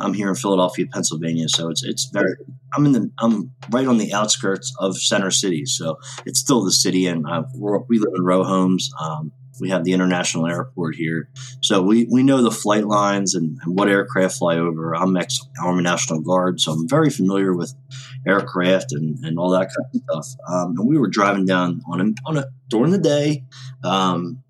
I'm here in Philadelphia, Pennsylvania, so it's it's very. I'm in the I'm right on the outskirts of Center City, so it's still the city, and I, we live in row homes. Um, we have the international airport here, so we, we know the flight lines and, and what aircraft fly over. I'm ex Army National Guard, so I'm very familiar with aircraft and, and all that kind of stuff. Um, and we were driving down on a, on a during the day. Um,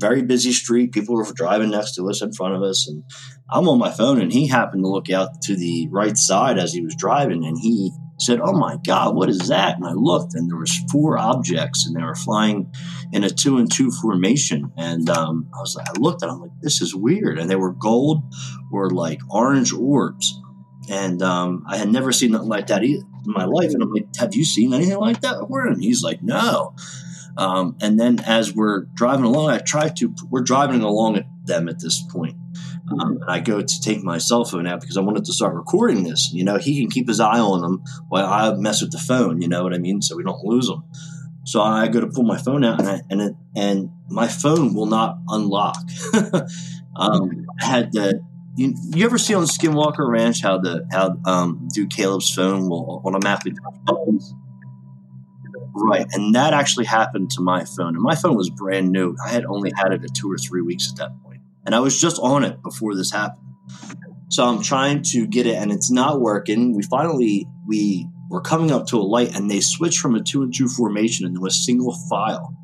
very busy street. People were driving next to us, in front of us, and I'm on my phone. And he happened to look out to the right side as he was driving, and he said, "Oh my God, what is that?" And I looked, and there was four objects, and they were flying in a two and two formation. And um, I was like, I looked them, I'm like, "This is weird," and they were gold or like orange orbs. And um, I had never seen nothing like that in my life. And I'm like, "Have you seen anything like that before?" And he's like, "No." Um, and then as we're driving along, I try to, we're driving along at them at this point. Um, and I go to take my cell phone out because I wanted to start recording this. You know, he can keep his eye on them while I mess with the phone. You know what I mean? So we don't lose them. So I go to pull my phone out, and I, and it, and my phone will not unlock. um, I had the you, you ever see on Skinwalker Ranch how the how um, do Caleb's phone will automatically? Right. And that actually happened to my phone. And my phone was brand new. I had only had it at two or three weeks at that point. And I was just on it before this happened. So I'm trying to get it and it's not working. We finally we were coming up to a light and they switched from a two and two formation into a single file,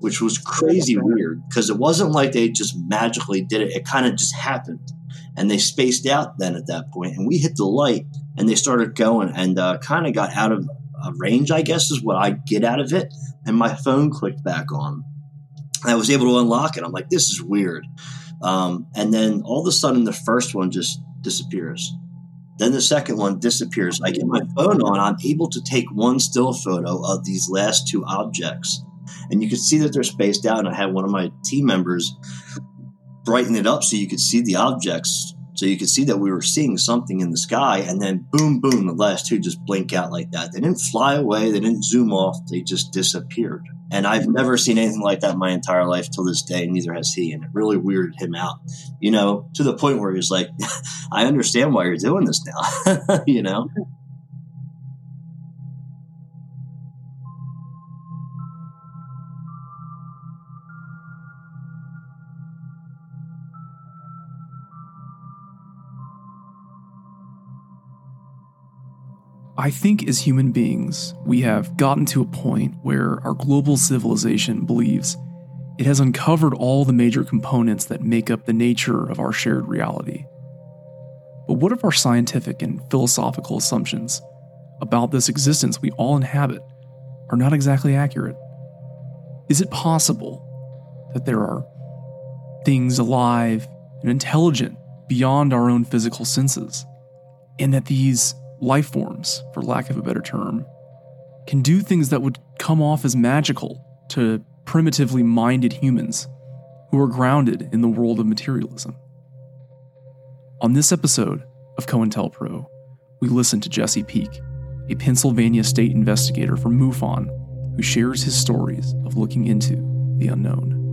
which was crazy weird because it wasn't like they just magically did it. It kind of just happened. And they spaced out then at that point, and we hit the light, and they started going, and uh, kind of got out of a range, I guess, is what I get out of it. And my phone clicked back on. I was able to unlock it. I'm like, this is weird. Um, and then all of a sudden, the first one just disappears. Then the second one disappears. I get my phone on. I'm able to take one still photo of these last two objects. And you can see that they're spaced out. And I had one of my team members brighten it up so you could see the objects so you could see that we were seeing something in the sky, and then boom, boom, the last two just blink out like that. They didn't fly away, they didn't zoom off, they just disappeared. And I've never seen anything like that in my entire life till this day, neither has he. And it really weirded him out, you know, to the point where he's like, I understand why you're doing this now, you know? I think as human beings, we have gotten to a point where our global civilization believes it has uncovered all the major components that make up the nature of our shared reality. But what if our scientific and philosophical assumptions about this existence we all inhabit are not exactly accurate? Is it possible that there are things alive and intelligent beyond our own physical senses, and that these life forms, for lack of a better term, can do things that would come off as magical to primitively minded humans who are grounded in the world of materialism. On this episode of COINTELPRO, we listen to Jesse Peak, a Pennsylvania state investigator from MUFON, who shares his stories of looking into the unknown.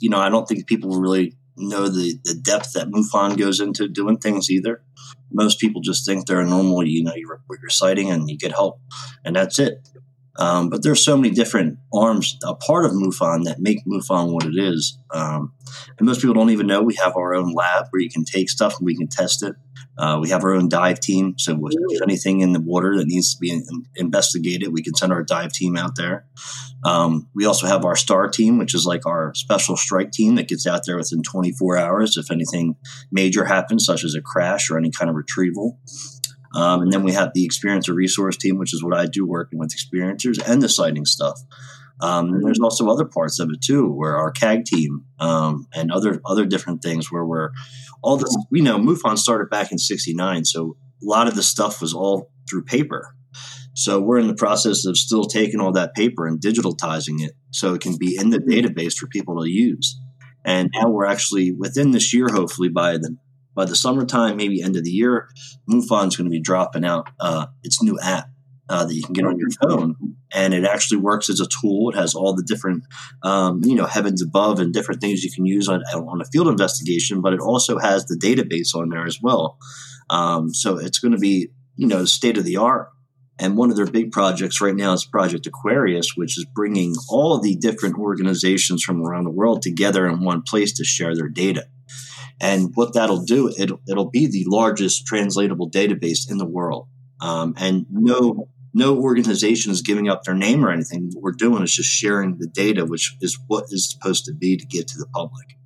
You know, I don't think people really know the, the depth that MUFON goes into doing things either. Most people just think they're a normal, you know, you're, you're sighting and you get help and that's it. Um, but there's so many different arms, a part of MUFON that make MUFON what it is. Um, and most people don't even know we have our own lab where you can take stuff and we can test it. Uh, we have our own dive team, so if anything in the water that needs to be in, investigated, we can send our dive team out there. Um, we also have our STAR team, which is like our special strike team that gets out there within 24 hours if anything major happens, such as a crash or any kind of retrieval. Um, and then we have the experiencer resource team, which is what I do working with experiencers and the sighting stuff. Um, and there's also other parts of it too, where our CAG team um, and other other different things where we're all this. We know MUFON started back in '69, so a lot of the stuff was all through paper. So we're in the process of still taking all that paper and digitalizing it so it can be in the database for people to use. And now we're actually within this year, hopefully by the by the summertime, maybe end of the year, MUFON's going to be dropping out uh, its new app uh, that you can get on your phone, and it actually works as a tool. It has all the different, um, you know, heavens above and different things you can use on on a field investigation. But it also has the database on there as well. Um, so it's going to be, you know, state of the art. And one of their big projects right now is Project Aquarius, which is bringing all of the different organizations from around the world together in one place to share their data. And what that'll do, it'll, it'll be the largest translatable database in the world. Um, and no no organization is giving up their name or anything. What we're doing is just sharing the data, which is what is supposed to be to get to the public.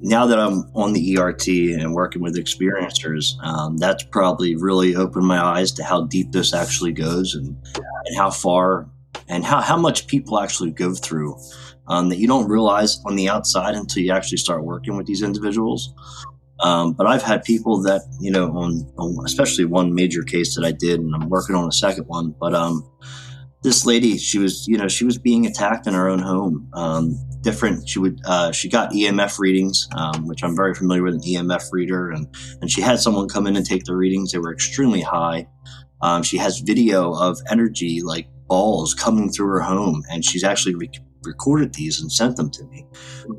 Now that I'm on the ERT and working with experiencers, um, that's probably really opened my eyes to how deep this actually goes and, and how far and how, how much people actually go through um, that you don't realize on the outside until you actually start working with these individuals. Um, but I've had people that, you know, on, on, especially one major case that I did, and I'm working on a second one. But um, this lady, she was, you know, she was being attacked in her own home. Um, different, she would, uh, she got EMF readings, um, which I'm very familiar with an EMF reader, and and she had someone come in and take the readings. They were extremely high. Um, she has video of energy like balls coming through her home, and she's actually re- recorded these and sent them to me.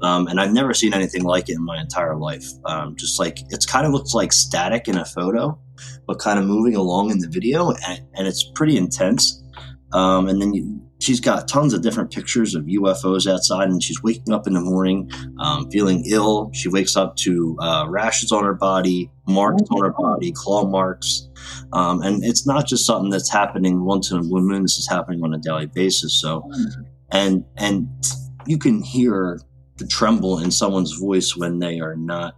Um, and I've never seen anything like it in my entire life. Um, just like it's kind of looks like static in a photo, but kind of moving along in the video, and, and it's pretty intense. Um, and then you, she's got tons of different pictures of UFOs outside, and she's waking up in the morning um, feeling ill. She wakes up to uh, rashes on her body, marks on her body, claw marks. Um, and it's not just something that's happening once in a blue moon. This is happening on a daily basis. So and and you can hear the tremble in someone's voice when they are not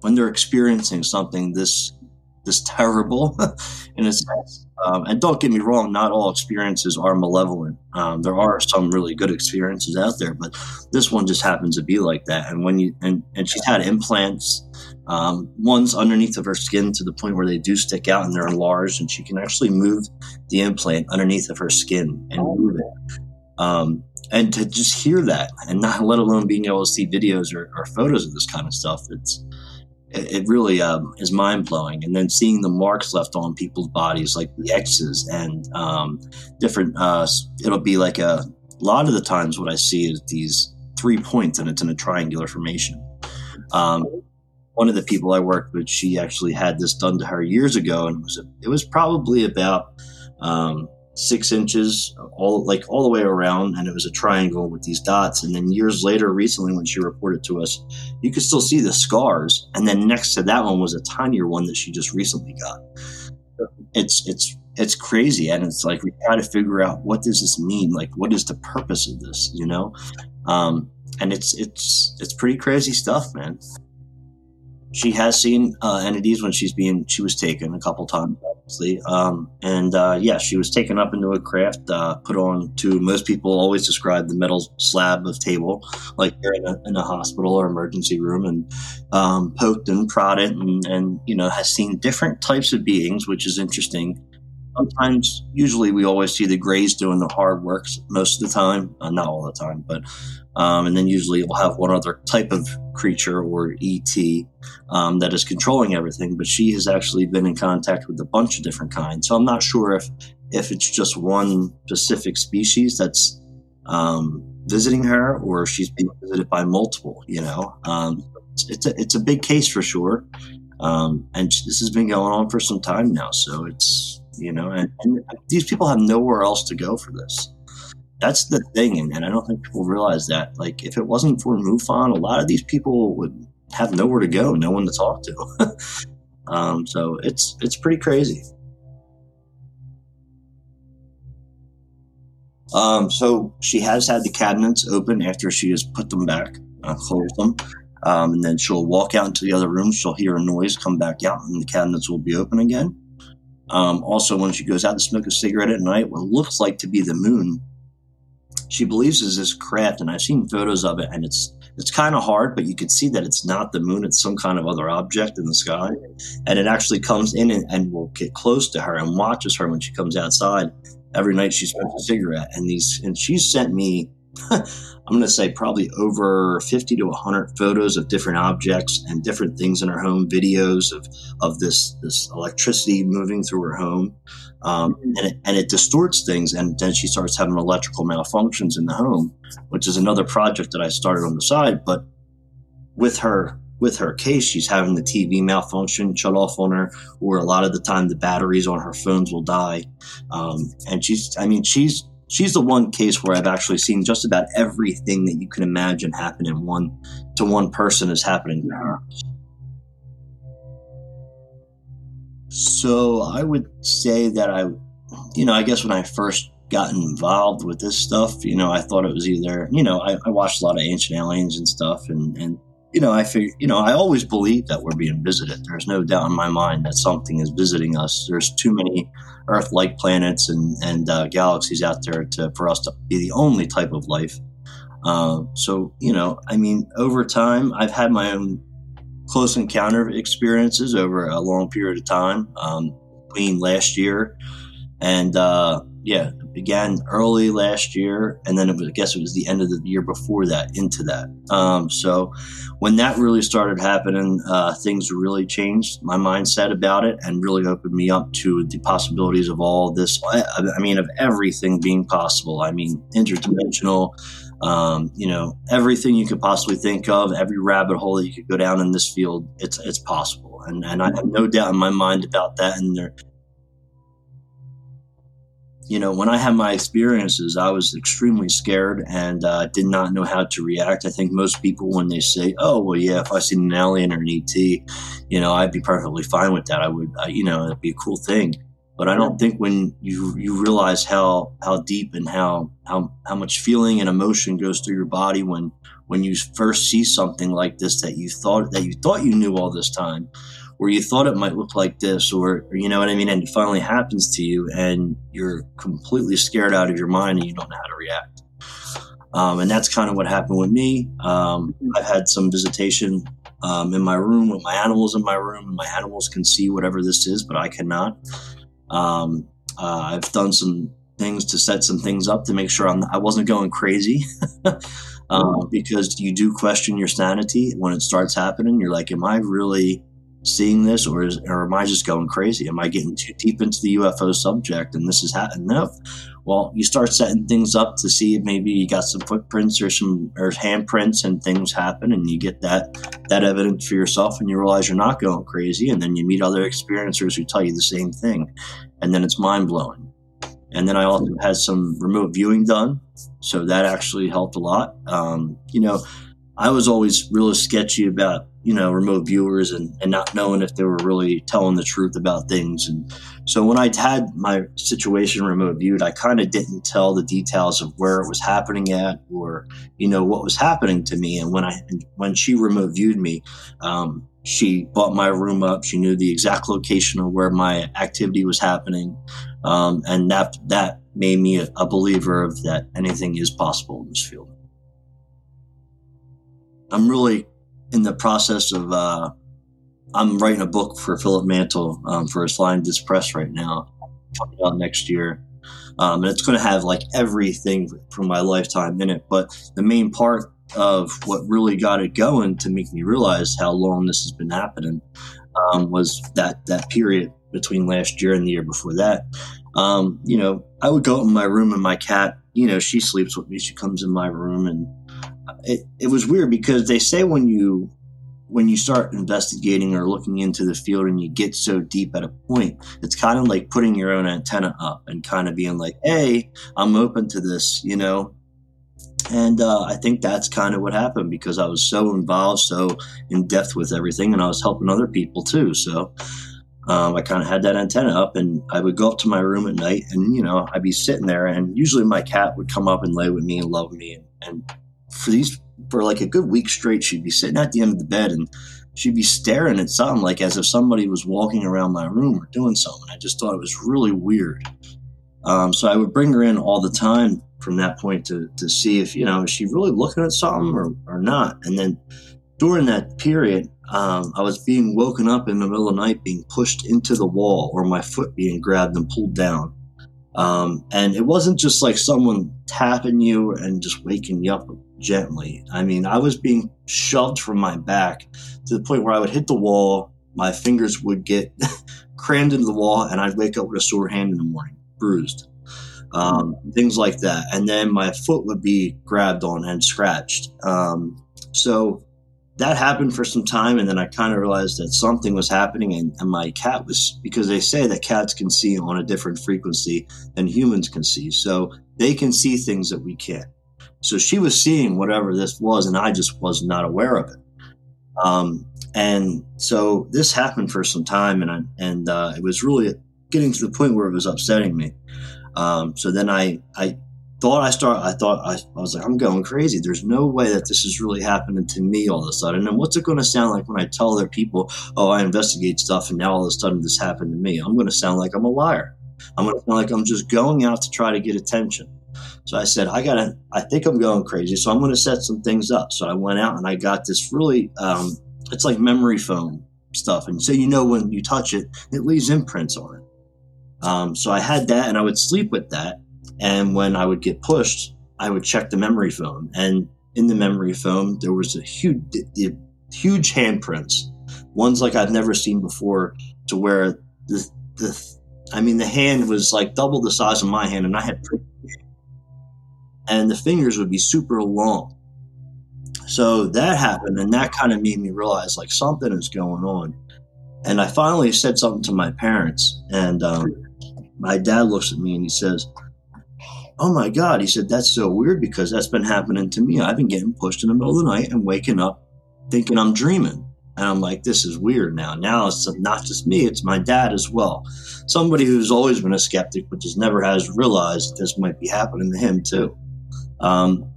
when they're experiencing something this this terrible in a sense. Um, and don't get me wrong, not all experiences are malevolent. Um, there are some really good experiences out there, but this one just happens to be like that. And when you and, and she's had implants, um, one's underneath of her skin to the point where they do stick out and they're enlarged, and she can actually move the implant underneath of her skin and move it. Um, and to just hear that and not let alone being able to see videos or, or photos of this kind of stuff it's it, really um, is mind-blowing. And then seeing the marks left on people's bodies like the x's and um, different uh, it'll be like a, a lot of the times what i see is these three points and it's in a triangular formation. Um, one of the people i worked with she actually had this done to her years ago and it was, it was probably about um, six inches all like all the way around and it was a triangle with these dots and then years later recently when she reported to us you could still see the scars and then next to that one was a tinier one that she just recently got. It's it's it's crazy and it's like we try to figure out what does this mean? Like what is the purpose of this you know? Um and it's it's it's pretty crazy stuff man she has seen uh, entities when she's being she was taken a couple times obviously. Um, and uh, yeah she was taken up into a craft uh, put on to most people always describe the metal slab of table like you're in a, in a hospital or emergency room and um, poked and prodded and, and you know has seen different types of beings which is interesting. Sometimes usually we always see the grays doing the hard work most of the time uh, not all the time but um, and then usually we'll have one other type of creature or ET um, that is controlling everything. But she has actually been in contact with a bunch of different kinds. So I'm not sure if if it's just one specific species that's um, visiting her, or she's being visited by multiple. You know, um, it's, it's a it's a big case for sure. Um, and this has been going on for some time now. So it's you know, and, and these people have nowhere else to go for this that's the thing, and, I don't think people realize that. Like, if it wasn't for MUFON, a lot of these people would have nowhere to go, no one to talk to. um, so it's it's pretty crazy. Um, so she has had the cabinets open after she has put them back, uh, closed them, um, and then she'll walk out into the other room. She'll hear a noise, come back out, and the cabinets will be open again. Um, also, when she goes out to smoke a cigarette at night, what looks like to be the moon she believes is this craft, and I've seen photos of it, and it's it's kind of hard, but you can see that it's not the moon; it's some kind of other object in the sky, and it actually comes in and, and will get close to her and watches her when she comes outside. Every night she smokes a cigarette, and these and she sent me I'm going to say probably over 50 to 100 photos of different objects and different things in her home, videos of, of this, this electricity moving through her home. Um, mm-hmm. and, it, and it distorts things. And then she starts having electrical malfunctions in the home, which is another project that I started on the side. But with her with her case, she's having the TV malfunction shut off on her, or a lot of the time the batteries on her phones will die. Um, and she's, I mean, she's she's the one case where I've actually seen just about everything that you can imagine happen in one to one person is happening to her. So I would say that I, you know, I guess when I first got involved with this stuff, you know, I thought it was either, you know, I, I watched a lot of Ancient Aliens and stuff, and and you know, I figure, you know, I always believe that we're being visited. There's no doubt in my mind that something is visiting us. There's too many Earth-like planets and and uh, galaxies out there to, for us to be the only type of life. Uh, so, you know, I mean, over time, I've had my own close encounter experiences over a long period of time um, between last year and uh, yeah, began early last year, and then was, I guess it was the end of the year before that into that. Um, so when that really started happening, uh, things really changed my mindset about it, and really opened me up to the possibilities of all this. I, I mean, of everything being possible. I mean, interdimensional. Um, you know, everything you could possibly think of, every rabbit hole that you could go down in this field, it's it's possible, and and I have no doubt in my mind about that. And there you know, when I had my experiences, I was extremely scared and uh, did not know how to react. I think most people, when they say, "Oh, well, yeah, if I seen an alien or an ET, you know, I'd be perfectly fine with that. I would, you know, it'd be a cool thing." But I don't think when you you realize how how deep and how how how much feeling and emotion goes through your body when when you first see something like this that you thought that you thought you knew all this time where you thought it might look like this, or, or, you know what I mean, and it finally happens to you, and you're completely scared out of your mind, and you don't know how to react. Um, and that's kind of what happened with me. Um, I've had some visitation um, in my room with my animals in my room. And my animals can see whatever this is, but I cannot. Um, uh, I've done some things to set some things up to make sure I'm, I wasn't going crazy. um, because you do question your sanity when it starts happening. You're like, am I really seeing this, or is, or am I just going crazy? Am I getting too deep into the UFO subject and this is happening? No. Well, you start setting things up to see if maybe you got some footprints or some or handprints and things happen, and you get that that evidence for yourself, and you realize you're not going crazy, and then you meet other experiencers who tell you the same thing, and then it's mind blowing. And then I also had some remote viewing done, so that actually helped a lot. Um, you know, I was always really sketchy about you know remote viewers and, and not knowing if they were really telling the truth about things. And so when i had my situation remote viewed i kind of didn't tell the details of where it was happening at or you know what was happening to me. And when i when she remote viewed me um, she bought my room up. She knew the exact location of where my activity was happening. Um, and that that made me a, a believer of that anything is possible in this field. I'm really in the process of uh, I'm writing a book for Philip Mantle um, for his Flying Disc Press right now, coming out next year. Um, and it's going to have like everything from my lifetime in it. But the main part of what really got it going to make me realize how long this has been happening um, was that that period between last year and the year before that. Um, you know, I would go in my room and my cat, you know, she sleeps with me. She comes in my room and it, it was weird because they say when you when you start investigating or looking into the field and you get so deep at a point, it's kind of like putting your own antenna up and kind of being like, hey, I'm open to this, you know? And uh, I think that's kind of what happened because I was so involved, so in depth with everything, and I was helping other people too. So um, I kind of had that antenna up, and I would go up to my room at night, and you know, I'd be sitting there, and usually my cat would come up and lay with me and love me, and, and for these for like a good week straight, she'd be sitting at the end of the bed and she'd be staring at something like as if somebody was walking around my room or doing something. I just thought it was really weird. Um, so I would bring her in all the time from that point to, to see if, you know, is she really looking at something or, or not? And then during that period, um, I was being woken up in the middle of the night, being pushed into the wall or my foot being grabbed and pulled down. Um, and it wasn't just like someone tapping you and just waking you up gently. I mean, I was being shoved from my back to the point where I would hit the wall, my fingers would get crammed into the wall, and I'd wake up with a sore hand in the morning, bruised. Um, things like that. And then my foot would be grabbed on and scratched. Um, so that happened for some time. And then I kind of realized that something was happening. And, and, my cat was, because they say that cats can see on a different frequency than humans can see. So they can see things that we can't. So she was seeing whatever this was, and I just was not aware of it. Um, and so this happened for some time, and I, and uh, it was really getting to the point where it was upsetting me. Um, so then I I thought I start I thought I, I was like I'm going crazy. There's no way that this is really happening to me all of a sudden. And what's it going to sound like when I tell other people, oh, I investigate stuff, and now all of a sudden this happened to me? I'm going to sound like I'm a liar. I'm going to sound like I'm just going out to try to get attention. So I said, I gotta, I think I'm going crazy. So I'm going to set some things up. So I went out and I got this really, um, it's like memory foam stuff. And so you know, when you touch it, it leaves imprints on it. Um, so I had that and I would sleep with that. And when I would get pushed, I would check the memory foam. And in the memory foam, there was a huge, the, huge handprints, ones like I've never seen before, to where the, the, I mean, the hand was like double the size of my hand, and I had and the fingers would be super long. So that happened, and that kind of made me realize like something is going on. And I finally said something to my parents, and um, my dad looks at me and he says, Oh my God. He said, That's so weird because that's been happening to me. I've been getting pushed in the middle of the night and waking up thinking I'm dreaming. And I'm like, this is weird now. Now it's not just me, it's my dad as well. Somebody who's always been a skeptic, but just never has realized this might be happening to him too. Um,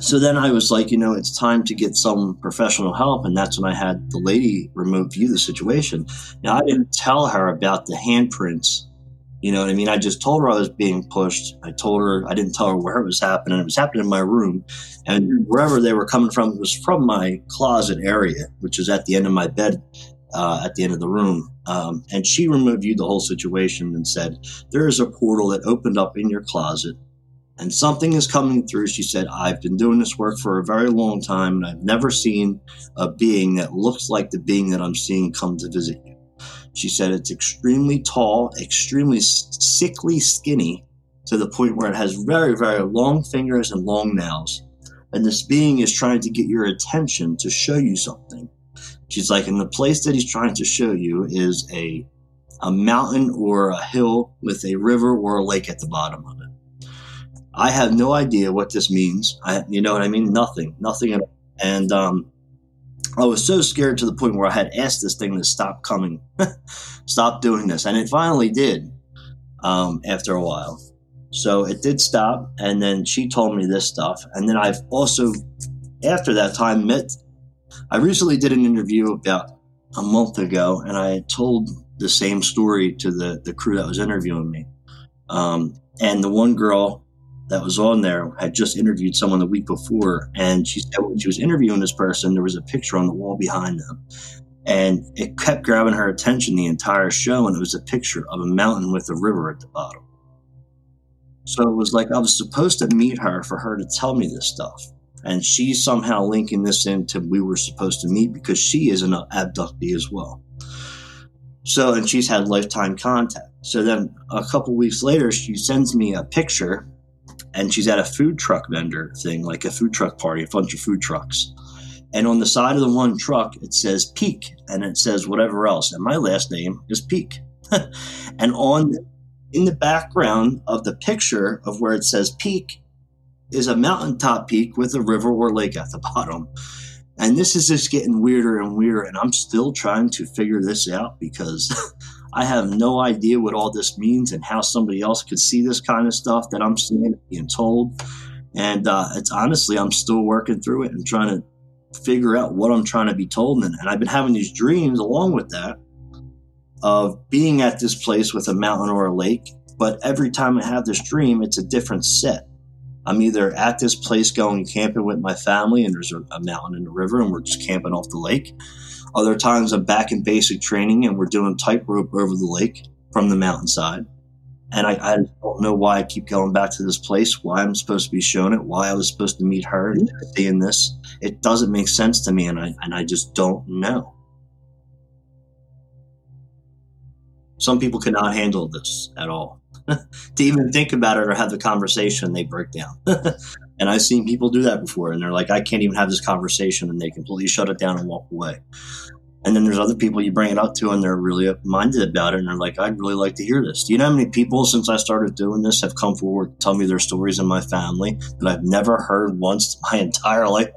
so then I was like, you know, it's time to get some professional help. And that's when I had the lady remote view the situation. Now, I didn't tell her about the handprints. You know what I mean? I just told her I was being pushed. I told her, I didn't tell her where it was happening. It was happening in my room. And wherever they were coming from was from my closet area, which is at the end of my bed, uh, at the end of the room. Um, and she reviewed the whole situation and said, There is a portal that opened up in your closet and something is coming through. She said, I've been doing this work for a very long time, and I've never seen a being that looks like the being that I'm seeing come to visit you. She said, It's extremely tall, extremely sickly skinny, to the point where it has very, very long fingers and long nails. And this being is trying to get your attention to show you something. She's like, and the place that he's trying to show you is a a mountain or a hill with a river or a lake at the bottom of it. I have no idea what this means. I, you know what I mean? Nothing, nothing at all. And um, I was so scared to the point where I had asked this thing to stop coming, stop doing this, and it finally did. Um, after a while, so it did stop, and then she told me this stuff, and then I've also, after that time, met. I recently did an interview about a month ago, and I told the same story to the the crew that was interviewing me. Um, and the one girl that was on there had just interviewed someone the week before, and she said when she was interviewing this person, there was a picture on the wall behind them, and it kept grabbing her attention the entire show, and it was a picture of a mountain with a river at the bottom. So it was like I was supposed to meet her for her to tell me this stuff. And she's somehow linking this into we were supposed to meet because she is an abductee as well. So, and she's had lifetime contact. So then a couple weeks later, she sends me a picture and she's at a food truck vendor thing, like a food truck party, a bunch of food trucks. And on the side of the one truck, it says Peak, and it says whatever else. And my last name is Peak. and on in the background of the picture of where it says Peak is a mountaintop peak with a river or lake at the bottom. And this is just getting weirder and weirder. And I'm still trying to figure this out because I have no idea what all this means and how somebody else could see this kind of stuff that I'm seeing and being told. And uh, it's honestly, I'm still working through it and trying to figure out what I'm trying to be told. And, and I've been having these dreams along with that of being at this place with a mountain or a lake But every time I have this dream, it's a different set. I'm either at this place going camping with my family, and there's a, a mountain and a river, and we're just camping off the lake. Other times I'm back in basic training, and we're doing tightrope over the lake from the mountainside. And I, I, don't know why I keep going back to this place, why I'm supposed to be shown it, why I was supposed to meet her and mm-hmm. seeing this. It doesn't make sense to me, and I and I just don't know. Some people cannot handle this at all. to even think about it or have the conversation, they break down. and I've seen people do that before, and they're like, I can't even have this conversation, and they completely shut it down and walk away. And then there's other people you bring it up to, and they're really minded about it, and they're like, I'd really like to hear this. Do you know how many people since I started doing this have come forward to tell me their stories in my family that I've never heard once my entire life?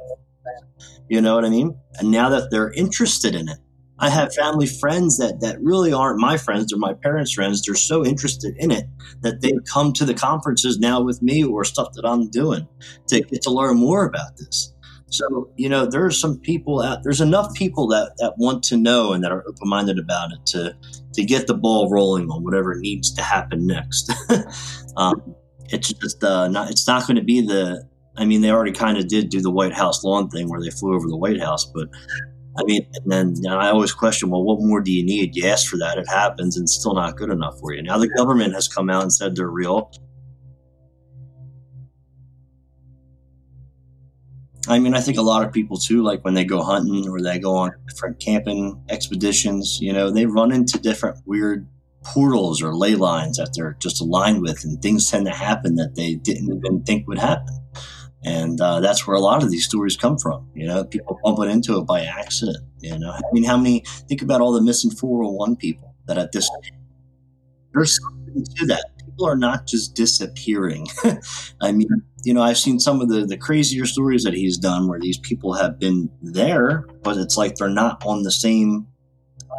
You know what I mean? And now that they're interested in it, I have family friends that that really aren't my friends; they're my parents' friends. They're so interested in it that they come to the conferences now with me or stuff that I'm doing to get to learn more about this. So you know, there are some people out. There's enough people that that want to know and that are open minded about it to to get the ball rolling on whatever needs to happen next. um, it's just uh, not. It's not going to be the. I mean, they already kind of did do the White House lawn thing where they flew over the White House, but I mean, and then you know, I always question, well, what more do you need? You ask for that, it happens, and it's still not good enough for you. Now the government has come out and said they're real. I mean, I think a lot of people too, like when they go hunting or they go on different camping expeditions, you know, they run into different weird portals or ley lines that they're just aligned with, and things tend to happen that they didn't even think would happen. And uh, that's where a lot of these stories come from. You know, people bumping into it by accident. You know, I mean, how many, think about all the missing 411 people that at this, there's something to that. People are not just disappearing. I mean, you know, I've seen some of the, the crazier stories that he's done where these people have been there, but it's like they're not on the same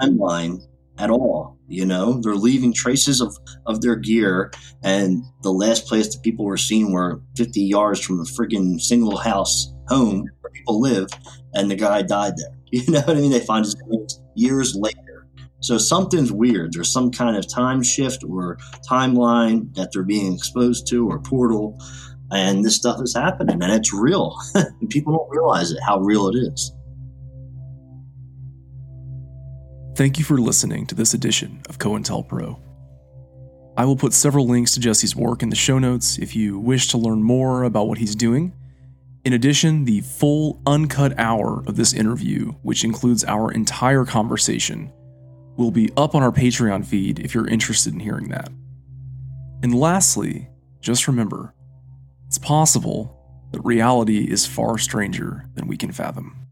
timeline at all. You know, they're leaving traces of, of their gear, and the last place that people were seen were 50 yards from a friggin' single house home where people live, and the guy died there. You know what I mean? They find his remains years later. So something's weird. There's some kind of time shift or timeline that they're being exposed to or portal, and this stuff is happening, and it's real. people don't realize it, how real it is. Thank you for listening to this edition of COINTELPRO. I will put several links to Jesse's work in the show notes if you wish to learn more about what he's doing. In addition, the full uncut hour of this interview, which includes our entire conversation, will be up on our Patreon feed if you're interested in hearing that. And lastly, just remember it's possible that reality is far stranger than we can fathom.